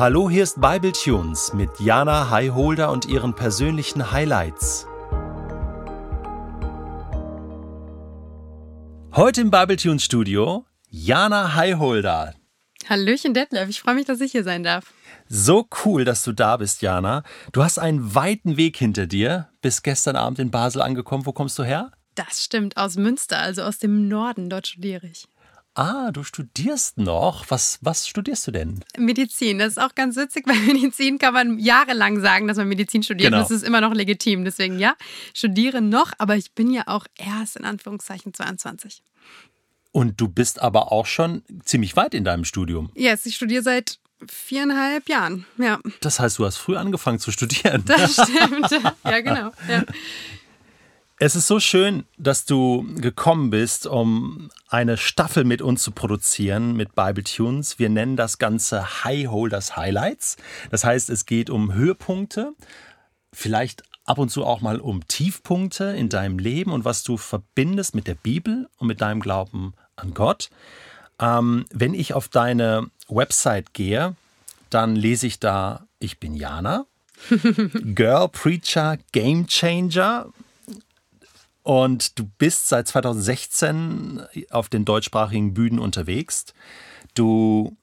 Hallo, hier ist Bible Tunes mit Jana Highholder und ihren persönlichen Highlights. Heute im Bible Tunes Studio Jana Highholder. Hallöchen Detlef, ich freue mich, dass ich hier sein darf. So cool, dass du da bist, Jana. Du hast einen weiten Weg hinter dir, bis gestern Abend in Basel angekommen. Wo kommst du her? Das stimmt, aus Münster, also aus dem Norden. Dort studiere ich. Ah, du studierst noch. Was, was studierst du denn? Medizin. Das ist auch ganz witzig. Bei Medizin kann man jahrelang sagen, dass man Medizin studiert. Genau. Das ist immer noch legitim. Deswegen ja, studiere noch, aber ich bin ja auch erst in Anführungszeichen 22. Und du bist aber auch schon ziemlich weit in deinem Studium. Ja, yes, ich studiere seit viereinhalb Jahren. Ja. Das heißt, du hast früh angefangen zu studieren. Das stimmt. ja, genau. Ja. Es ist so schön, dass du gekommen bist, um eine Staffel mit uns zu produzieren mit Bible Tunes. Wir nennen das Ganze High Holders Highlights. Das heißt, es geht um Höhepunkte, vielleicht ab und zu auch mal um Tiefpunkte in deinem Leben und was du verbindest mit der Bibel und mit deinem Glauben an Gott. Ähm, wenn ich auf deine Website gehe, dann lese ich da, ich bin Jana, Girl Preacher Game Changer und du bist seit 2016 auf den deutschsprachigen Bühnen unterwegs. Du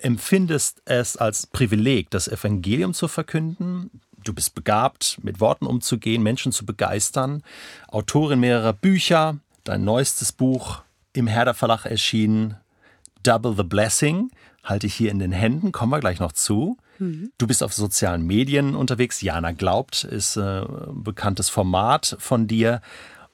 empfindest es als Privileg, das Evangelium zu verkünden. Du bist begabt, mit Worten umzugehen, Menschen zu begeistern. Autorin mehrerer Bücher. Dein neuestes Buch im Herder Verlag erschienen, Double the Blessing, halte ich hier in den Händen, kommen wir gleich noch zu. Mhm. Du bist auf sozialen Medien unterwegs. Jana glaubt, ist äh, ein bekanntes Format von dir.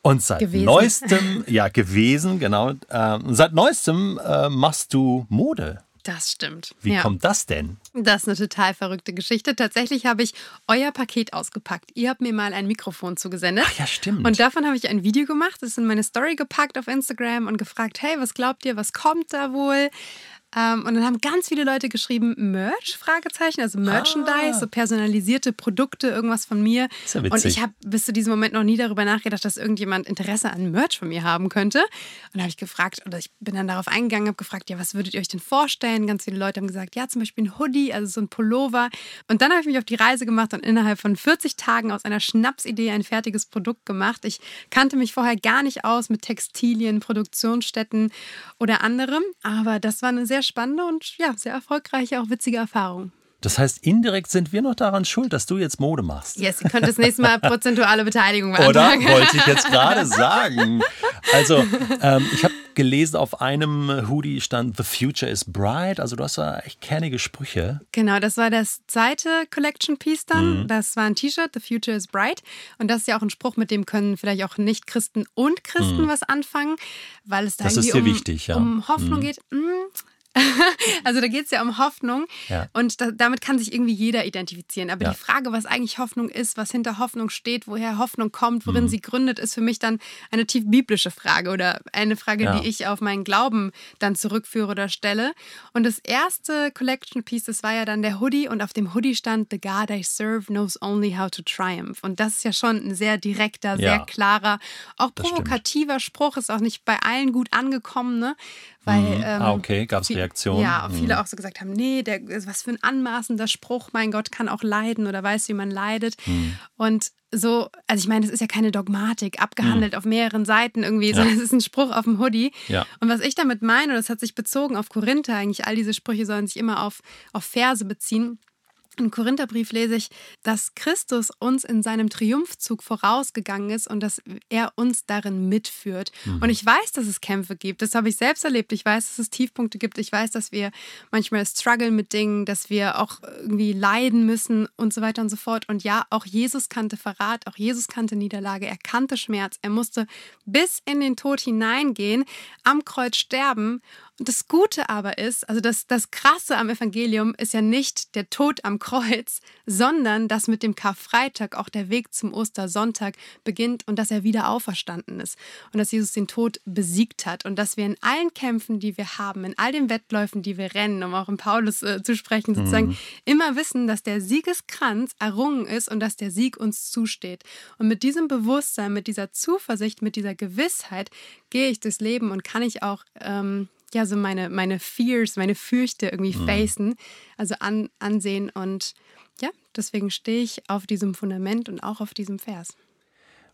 Und seit gewesen. neuestem, ja, gewesen, genau. Äh, seit neuestem äh, machst du Mode. Das stimmt. Wie ja. kommt das denn? Das ist eine total verrückte Geschichte. Tatsächlich habe ich euer Paket ausgepackt. Ihr habt mir mal ein Mikrofon zugesendet. Ach ja, stimmt. Und davon habe ich ein Video gemacht, das in meine Story gepackt auf Instagram und gefragt, hey, was glaubt ihr, was kommt da wohl? Ähm, und dann haben ganz viele Leute geschrieben, Merch, Fragezeichen, also Merchandise, ah. so personalisierte Produkte, irgendwas von mir. Ist ja witzig. Und ich habe bis zu diesem Moment noch nie darüber nachgedacht, dass irgendjemand Interesse an Merch von mir haben könnte. Und habe ich gefragt, oder ich bin dann darauf eingegangen, habe gefragt, ja, was würdet ihr euch denn vorstellen? Ganz viele Leute haben gesagt, ja, zum Beispiel ein Hoodie, also so ein Pullover. Und dann habe ich mich auf die Reise gemacht und innerhalb von 40 Tagen aus einer Schnapsidee ein fertiges Produkt gemacht. Ich kannte mich vorher gar nicht aus mit Textilien, Produktionsstätten oder anderem, aber das war eine sehr spannende und ja, sehr erfolgreiche, auch witzige Erfahrung. Das heißt, indirekt sind wir noch daran schuld, dass du jetzt Mode machst. Yes, ihr könnt das nächste Mal prozentuale Beteiligung beantragen. Oder wollte ich jetzt gerade sagen. Also, ähm, ich habe gelesen, auf einem Hoodie stand The Future is Bright. Also, du hast da echt kernige Sprüche. Genau, das war das zweite Collection Piece dann. Mhm. Das war ein T-Shirt, The Future is Bright. Und das ist ja auch ein Spruch, mit dem können vielleicht auch Nicht-Christen und Christen mhm. was anfangen, weil es da das irgendwie um, wichtig, ja. um Hoffnung mhm. geht. Hm, also da geht es ja um Hoffnung ja. und da, damit kann sich irgendwie jeder identifizieren. Aber ja. die Frage, was eigentlich Hoffnung ist, was hinter Hoffnung steht, woher Hoffnung kommt, worin mhm. sie gründet, ist für mich dann eine tief biblische Frage oder eine Frage, ja. die ich auf meinen Glauben dann zurückführe oder stelle. Und das erste Collection Piece, das war ja dann der Hoodie und auf dem Hoodie stand The God I serve knows only how to triumph. Und das ist ja schon ein sehr direkter, sehr klarer, auch provokativer Spruch, ist auch nicht bei allen gut angekommen, ne? Weil, mhm. ähm, ah, okay, gab es Reaktionen? Ja, viele mhm. auch so gesagt haben, nee, der, was für ein anmaßender Spruch, mein Gott, kann auch leiden oder weiß, wie man leidet. Mhm. Und so, also ich meine, das ist ja keine Dogmatik, abgehandelt mhm. auf mehreren Seiten irgendwie, ja. sondern es ist ein Spruch auf dem Hoodie. Ja. Und was ich damit meine, das hat sich bezogen auf Korinther, eigentlich all diese Sprüche sollen sich immer auf, auf Verse beziehen. Im Korintherbrief lese ich, dass Christus uns in seinem Triumphzug vorausgegangen ist und dass er uns darin mitführt. Mhm. Und ich weiß, dass es Kämpfe gibt. Das habe ich selbst erlebt. Ich weiß, dass es Tiefpunkte gibt. Ich weiß, dass wir manchmal strugglen mit Dingen, dass wir auch irgendwie leiden müssen und so weiter und so fort. Und ja, auch Jesus kannte Verrat, auch Jesus kannte Niederlage. Er kannte Schmerz. Er musste bis in den Tod hineingehen, am Kreuz sterben und das Gute aber ist, also das, das Krasse am Evangelium ist ja nicht der Tod am Kreuz, sondern dass mit dem Karfreitag auch der Weg zum Ostersonntag beginnt und dass er wieder auferstanden ist und dass Jesus den Tod besiegt hat und dass wir in allen Kämpfen, die wir haben, in all den Wettläufen, die wir rennen, um auch in Paulus äh, zu sprechen, sozusagen mhm. immer wissen, dass der Siegeskranz errungen ist und dass der Sieg uns zusteht. Und mit diesem Bewusstsein, mit dieser Zuversicht, mit dieser Gewissheit gehe ich durchs Leben und kann ich auch ähm, ja, so meine, meine Fears, meine Fürchte irgendwie mhm. facen, also an, ansehen. Und ja, deswegen stehe ich auf diesem Fundament und auch auf diesem Vers.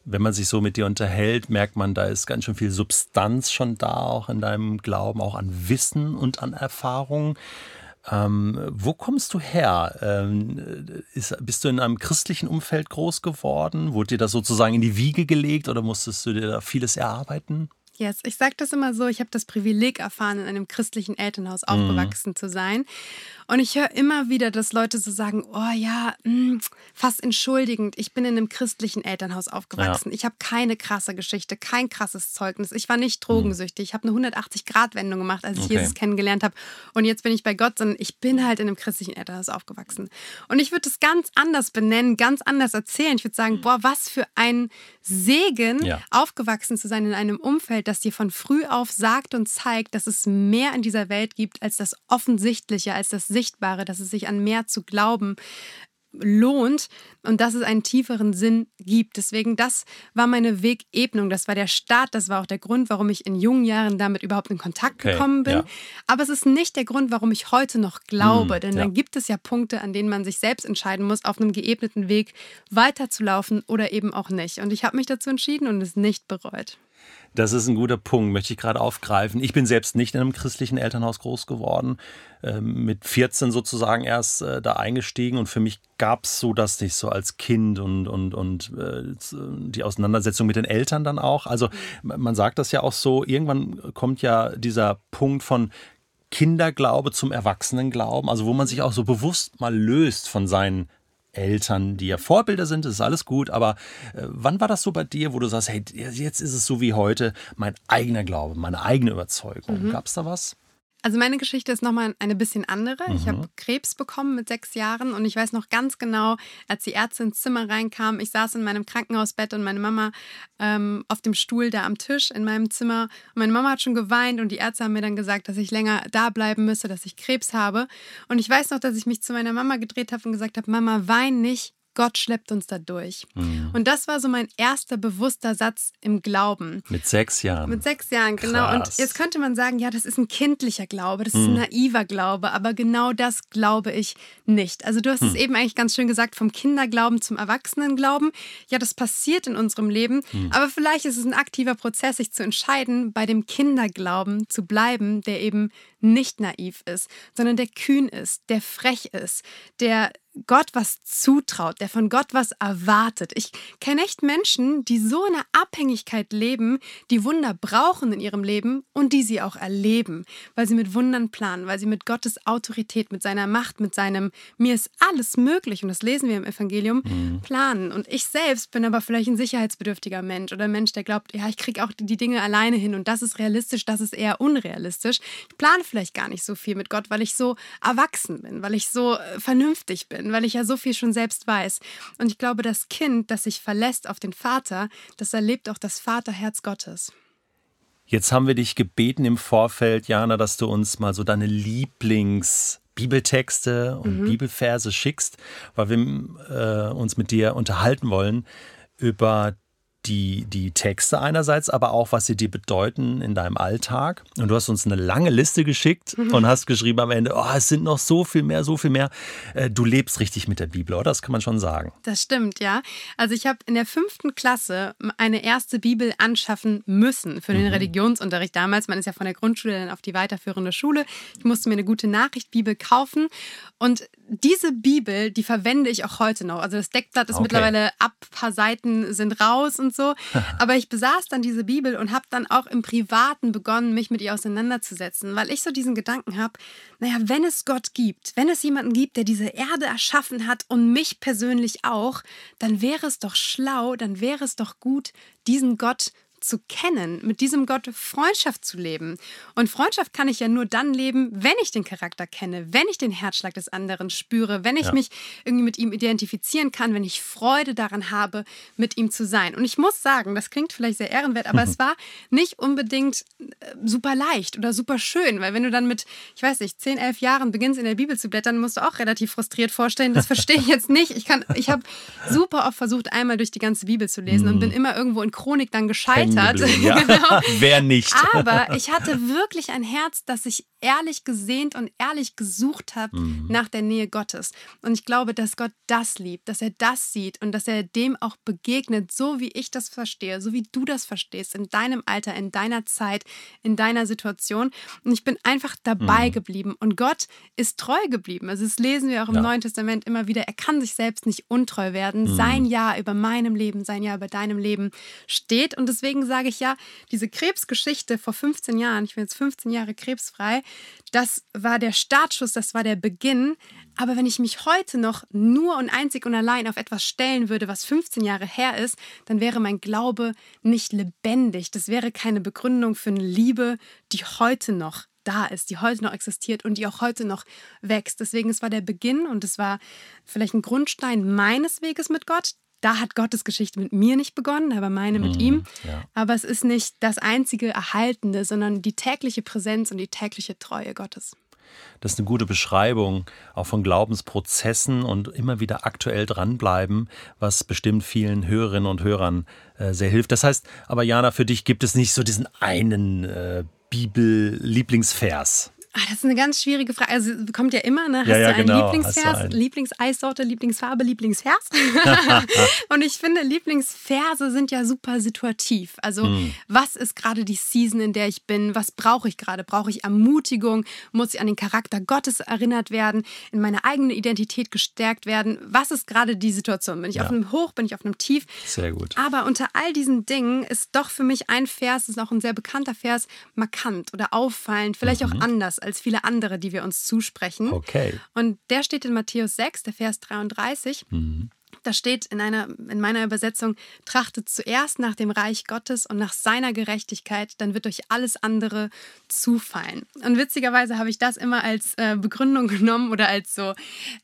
Wenn man sich so mit dir unterhält, merkt man, da ist ganz schön viel Substanz schon da, auch in deinem Glauben, auch an Wissen und an Erfahrung. Ähm, wo kommst du her? Ähm, ist, bist du in einem christlichen Umfeld groß geworden? Wurde dir das sozusagen in die Wiege gelegt oder musstest du dir da vieles erarbeiten? Yes, ich sage das immer so, ich habe das Privileg erfahren, in einem christlichen Elternhaus mhm. aufgewachsen zu sein. Und ich höre immer wieder, dass Leute so sagen, oh ja, mh, hm, fast entschuldigend, ich bin in einem christlichen Elternhaus aufgewachsen. Ja. Ich habe keine krasse Geschichte, kein krasses Zeugnis. Ich war nicht drogensüchtig. Ich habe eine 180-Grad-Wendung gemacht, als ich okay. Jesus kennengelernt habe. Und jetzt bin ich bei Gott, sondern ich bin halt in einem christlichen Elternhaus aufgewachsen. Und ich würde es ganz anders benennen, ganz anders erzählen. Ich würde sagen, boah, was für ein Segen, ja. aufgewachsen zu sein in einem Umfeld, das dir von früh auf sagt und zeigt, dass es mehr in dieser Welt gibt als das Offensichtliche, als das Sichtbare, dass es sich an mehr zu glauben lohnt und dass es einen tieferen Sinn gibt. Deswegen, das war meine Wegebnung, das war der Start, das war auch der Grund, warum ich in jungen Jahren damit überhaupt in Kontakt okay, gekommen bin. Ja. Aber es ist nicht der Grund, warum ich heute noch glaube, mm, denn ja. dann gibt es ja Punkte, an denen man sich selbst entscheiden muss, auf einem geebneten Weg weiterzulaufen oder eben auch nicht. Und ich habe mich dazu entschieden und es nicht bereut. Das ist ein guter Punkt, möchte ich gerade aufgreifen. Ich bin selbst nicht in einem christlichen Elternhaus groß geworden, äh, mit 14 sozusagen erst äh, da eingestiegen und für mich gab es so das nicht so als Kind und, und, und äh, die Auseinandersetzung mit den Eltern dann auch. Also man sagt das ja auch so, irgendwann kommt ja dieser Punkt von Kinderglaube zum Erwachsenenglauben, also wo man sich auch so bewusst mal löst von seinen Eltern, die ja Vorbilder sind, das ist alles gut, aber äh, wann war das so bei dir, wo du sagst, hey, jetzt ist es so wie heute, mein eigener Glaube, meine eigene Überzeugung? Mhm. Gab es da was? Also meine Geschichte ist nochmal eine bisschen andere. Mhm. Ich habe Krebs bekommen mit sechs Jahren und ich weiß noch ganz genau, als die Ärzte ins Zimmer reinkam, ich saß in meinem Krankenhausbett und meine Mama ähm, auf dem Stuhl da am Tisch in meinem Zimmer. Und meine Mama hat schon geweint und die Ärzte haben mir dann gesagt, dass ich länger da bleiben müsse, dass ich Krebs habe. Und ich weiß noch, dass ich mich zu meiner Mama gedreht habe und gesagt habe, Mama, wein nicht, Gott schleppt uns da durch. Mhm. Und das war so mein erster bewusster Satz im Glauben. Mit sechs Jahren. Mit sechs Jahren, genau. Krass. Und jetzt könnte man sagen, ja, das ist ein kindlicher Glaube, das ist ein mhm. naiver Glaube, aber genau das glaube ich nicht. Also du hast mhm. es eben eigentlich ganz schön gesagt, vom Kinderglauben zum Erwachsenenglauben. Ja, das passiert in unserem Leben, mhm. aber vielleicht ist es ein aktiver Prozess, sich zu entscheiden, bei dem Kinderglauben zu bleiben, der eben nicht naiv ist, sondern der kühn ist, der frech ist, der Gott was zutraut, der von Gott was erwartet. Ich kenne echt Menschen, die so in einer Abhängigkeit leben, die Wunder brauchen in ihrem Leben und die sie auch erleben, weil sie mit Wundern planen, weil sie mit Gottes Autorität, mit seiner Macht, mit seinem mir ist alles möglich und das lesen wir im Evangelium mhm. planen. Und ich selbst bin aber vielleicht ein sicherheitsbedürftiger Mensch oder ein Mensch, der glaubt, ja, ich kriege auch die Dinge alleine hin und das ist realistisch, das ist eher unrealistisch. Ich plane vielleicht gar nicht so viel mit Gott, weil ich so erwachsen bin, weil ich so äh, vernünftig bin bin, weil ich ja so viel schon selbst weiß. Und ich glaube, das Kind, das sich verlässt auf den Vater, das erlebt auch das Vaterherz Gottes. Jetzt haben wir dich gebeten im Vorfeld, Jana, dass du uns mal so deine Lieblings- Bibeltexte und mhm. Bibelverse schickst, weil wir äh, uns mit dir unterhalten wollen über die, die Texte einerseits, aber auch, was sie dir bedeuten in deinem Alltag. Und du hast uns eine lange Liste geschickt mhm. und hast geschrieben am Ende, oh, es sind noch so viel mehr, so viel mehr. Äh, du lebst richtig mit der Bibel, oder? Das kann man schon sagen. Das stimmt, ja. Also ich habe in der fünften Klasse eine erste Bibel anschaffen müssen für den mhm. Religionsunterricht damals. Man ist ja von der Grundschule dann auf die weiterführende Schule. Ich musste mir eine gute Nachricht-Bibel kaufen. Und diese Bibel, die verwende ich auch heute noch. Also das Deckblatt ist okay. mittlerweile ab, paar Seiten sind raus und so. Aber ich besaß dann diese Bibel und habe dann auch im Privaten begonnen, mich mit ihr auseinanderzusetzen, weil ich so diesen Gedanken habe, naja, wenn es Gott gibt, wenn es jemanden gibt, der diese Erde erschaffen hat und mich persönlich auch, dann wäre es doch schlau, dann wäre es doch gut, diesen Gott zu kennen, mit diesem Gott Freundschaft zu leben. Und Freundschaft kann ich ja nur dann leben, wenn ich den Charakter kenne, wenn ich den Herzschlag des anderen spüre, wenn ich ja. mich irgendwie mit ihm identifizieren kann, wenn ich Freude daran habe, mit ihm zu sein. Und ich muss sagen, das klingt vielleicht sehr ehrenwert, aber es war nicht unbedingt äh, super leicht oder super schön, weil wenn du dann mit, ich weiß nicht, 10, 11 Jahren beginnst in der Bibel zu blättern, musst du auch relativ frustriert vorstellen, das verstehe ich jetzt nicht. Ich, ich habe super oft versucht, einmal durch die ganze Bibel zu lesen und bin immer irgendwo in Chronik dann gescheitert hat. Ja. genau. Wer nicht? Aber ich hatte wirklich ein Herz, das ich ehrlich gesehnt und ehrlich gesucht habe mhm. nach der Nähe Gottes. Und ich glaube, dass Gott das liebt, dass er das sieht und dass er dem auch begegnet, so wie ich das verstehe, so wie du das verstehst, in deinem Alter, in deiner Zeit, in deiner Situation. Und ich bin einfach dabei mhm. geblieben. Und Gott ist treu geblieben. Also das lesen wir auch im ja. Neuen Testament immer wieder. Er kann sich selbst nicht untreu werden. Mhm. Sein Ja über meinem Leben, sein Ja über deinem Leben steht. Und deswegen sage ich ja, diese Krebsgeschichte vor 15 Jahren, ich bin jetzt 15 Jahre krebsfrei, das war der Startschuss, das war der Beginn. Aber wenn ich mich heute noch nur und einzig und allein auf etwas stellen würde, was 15 Jahre her ist, dann wäre mein Glaube nicht lebendig. Das wäre keine Begründung für eine Liebe, die heute noch da ist, die heute noch existiert und die auch heute noch wächst. Deswegen, es war der Beginn und es war vielleicht ein Grundstein meines Weges mit Gott. Da hat Gottes Geschichte mit mir nicht begonnen, aber meine mit mhm, ihm. Ja. Aber es ist nicht das einzige Erhaltende, sondern die tägliche Präsenz und die tägliche Treue Gottes. Das ist eine gute Beschreibung auch von Glaubensprozessen und immer wieder aktuell dranbleiben, was bestimmt vielen Hörerinnen und Hörern äh, sehr hilft. Das heißt, aber Jana, für dich gibt es nicht so diesen einen äh, Bibel-Lieblingsvers? Ah, das ist eine ganz schwierige Frage. Also kommt ja immer, ne? Hast ja, ja, du einen genau. Lieblingsvers, einen? Lieblingseissorte, Lieblingsfarbe, Lieblingsvers? und ich finde, Lieblingsverse sind ja super situativ. Also, mm. was ist gerade die Season, in der ich bin? Was brauche ich gerade? Brauche ich Ermutigung? Muss ich an den Charakter Gottes erinnert werden? In meine eigene Identität gestärkt werden? Was ist gerade die Situation? Bin ich ja. auf einem Hoch? Bin ich auf einem Tief? Sehr gut. Aber unter all diesen Dingen ist doch für mich ein Vers, das ist auch ein sehr bekannter Vers, markant oder auffallend, vielleicht mhm. auch anders als viele andere, die wir uns zusprechen. Okay. Und der steht in Matthäus 6, der Vers 33. Mhm. Da steht in, einer, in meiner Übersetzung, trachtet zuerst nach dem Reich Gottes und nach seiner Gerechtigkeit, dann wird euch alles andere zufallen. Und witzigerweise habe ich das immer als äh, Begründung genommen oder als so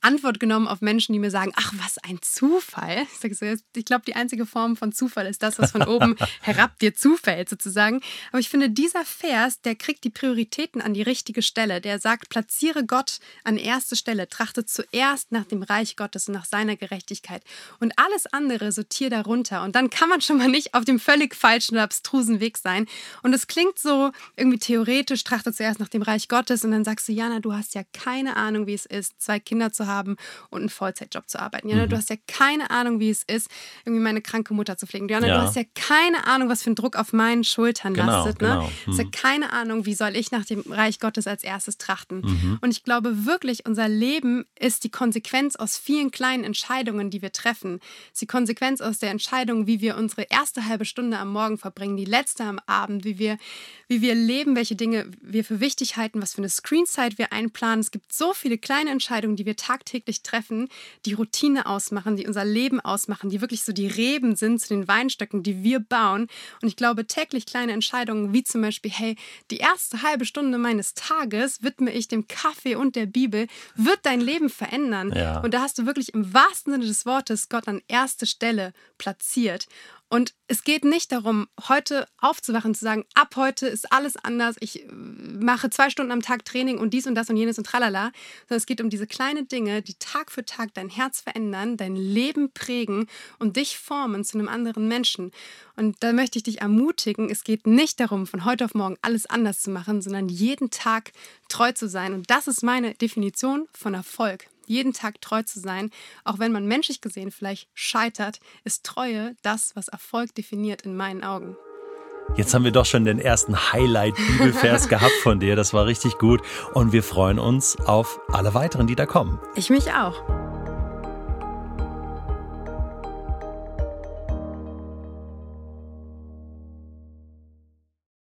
Antwort genommen auf Menschen, die mir sagen, ach, was ein Zufall. Ich, so, ich glaube, die einzige Form von Zufall ist das, was von oben herab dir zufällt, sozusagen. Aber ich finde, dieser Vers, der kriegt die Prioritäten an die richtige Stelle. Der sagt, platziere Gott an erste Stelle, trachte zuerst nach dem Reich Gottes und nach seiner Gerechtigkeit und alles andere sortiert darunter. Und dann kann man schon mal nicht auf dem völlig falschen oder abstrusen Weg sein. Und es klingt so irgendwie theoretisch, trachte zuerst nach dem Reich Gottes und dann sagst du, Jana, du hast ja keine Ahnung, wie es ist, zwei Kinder zu haben und einen Vollzeitjob zu arbeiten. Jana, mhm. du hast ja keine Ahnung, wie es ist, irgendwie meine kranke Mutter zu pflegen. Jana, ja. du hast ja keine Ahnung, was für ein Druck auf meinen Schultern genau, lastet. Ne? Genau. Mhm. Du hast ja mhm. keine Ahnung, wie soll ich nach dem Reich Gottes als erstes trachten. Mhm. Und ich glaube wirklich, unser Leben ist die Konsequenz aus vielen kleinen Entscheidungen, die wir treffen. Ist die Konsequenz aus der Entscheidung, wie wir unsere erste halbe Stunde am Morgen verbringen, die letzte am Abend, wie wir, wie wir leben, welche Dinge wir für wichtig halten, was für eine Screenzeit wir einplanen. Es gibt so viele kleine Entscheidungen, die wir tagtäglich treffen, die Routine ausmachen, die unser Leben ausmachen, die wirklich so die Reben sind zu den Weinstöcken, die wir bauen. Und ich glaube, täglich kleine Entscheidungen, wie zum Beispiel, hey, die erste halbe Stunde meines Tages widme ich dem Kaffee und der Bibel, wird dein Leben verändern. Ja. Und da hast du wirklich im wahrsten Sinne des Wortes Gott an erste Stelle platziert. Und es geht nicht darum, heute aufzuwachen zu sagen, ab heute ist alles anders, ich äh, mache zwei Stunden am Tag Training und dies und das und jenes und tralala, sondern es geht um diese kleinen Dinge, die Tag für Tag dein Herz verändern, dein Leben prägen und dich formen zu einem anderen Menschen. Und da möchte ich dich ermutigen, es geht nicht darum, von heute auf morgen alles anders zu machen, sondern jeden Tag treu zu sein. Und das ist meine Definition von Erfolg jeden Tag treu zu sein, auch wenn man menschlich gesehen vielleicht scheitert, ist Treue das, was Erfolg definiert in meinen Augen. Jetzt haben wir doch schon den ersten Highlight-Bibelvers gehabt von dir. Das war richtig gut. Und wir freuen uns auf alle weiteren, die da kommen. Ich mich auch.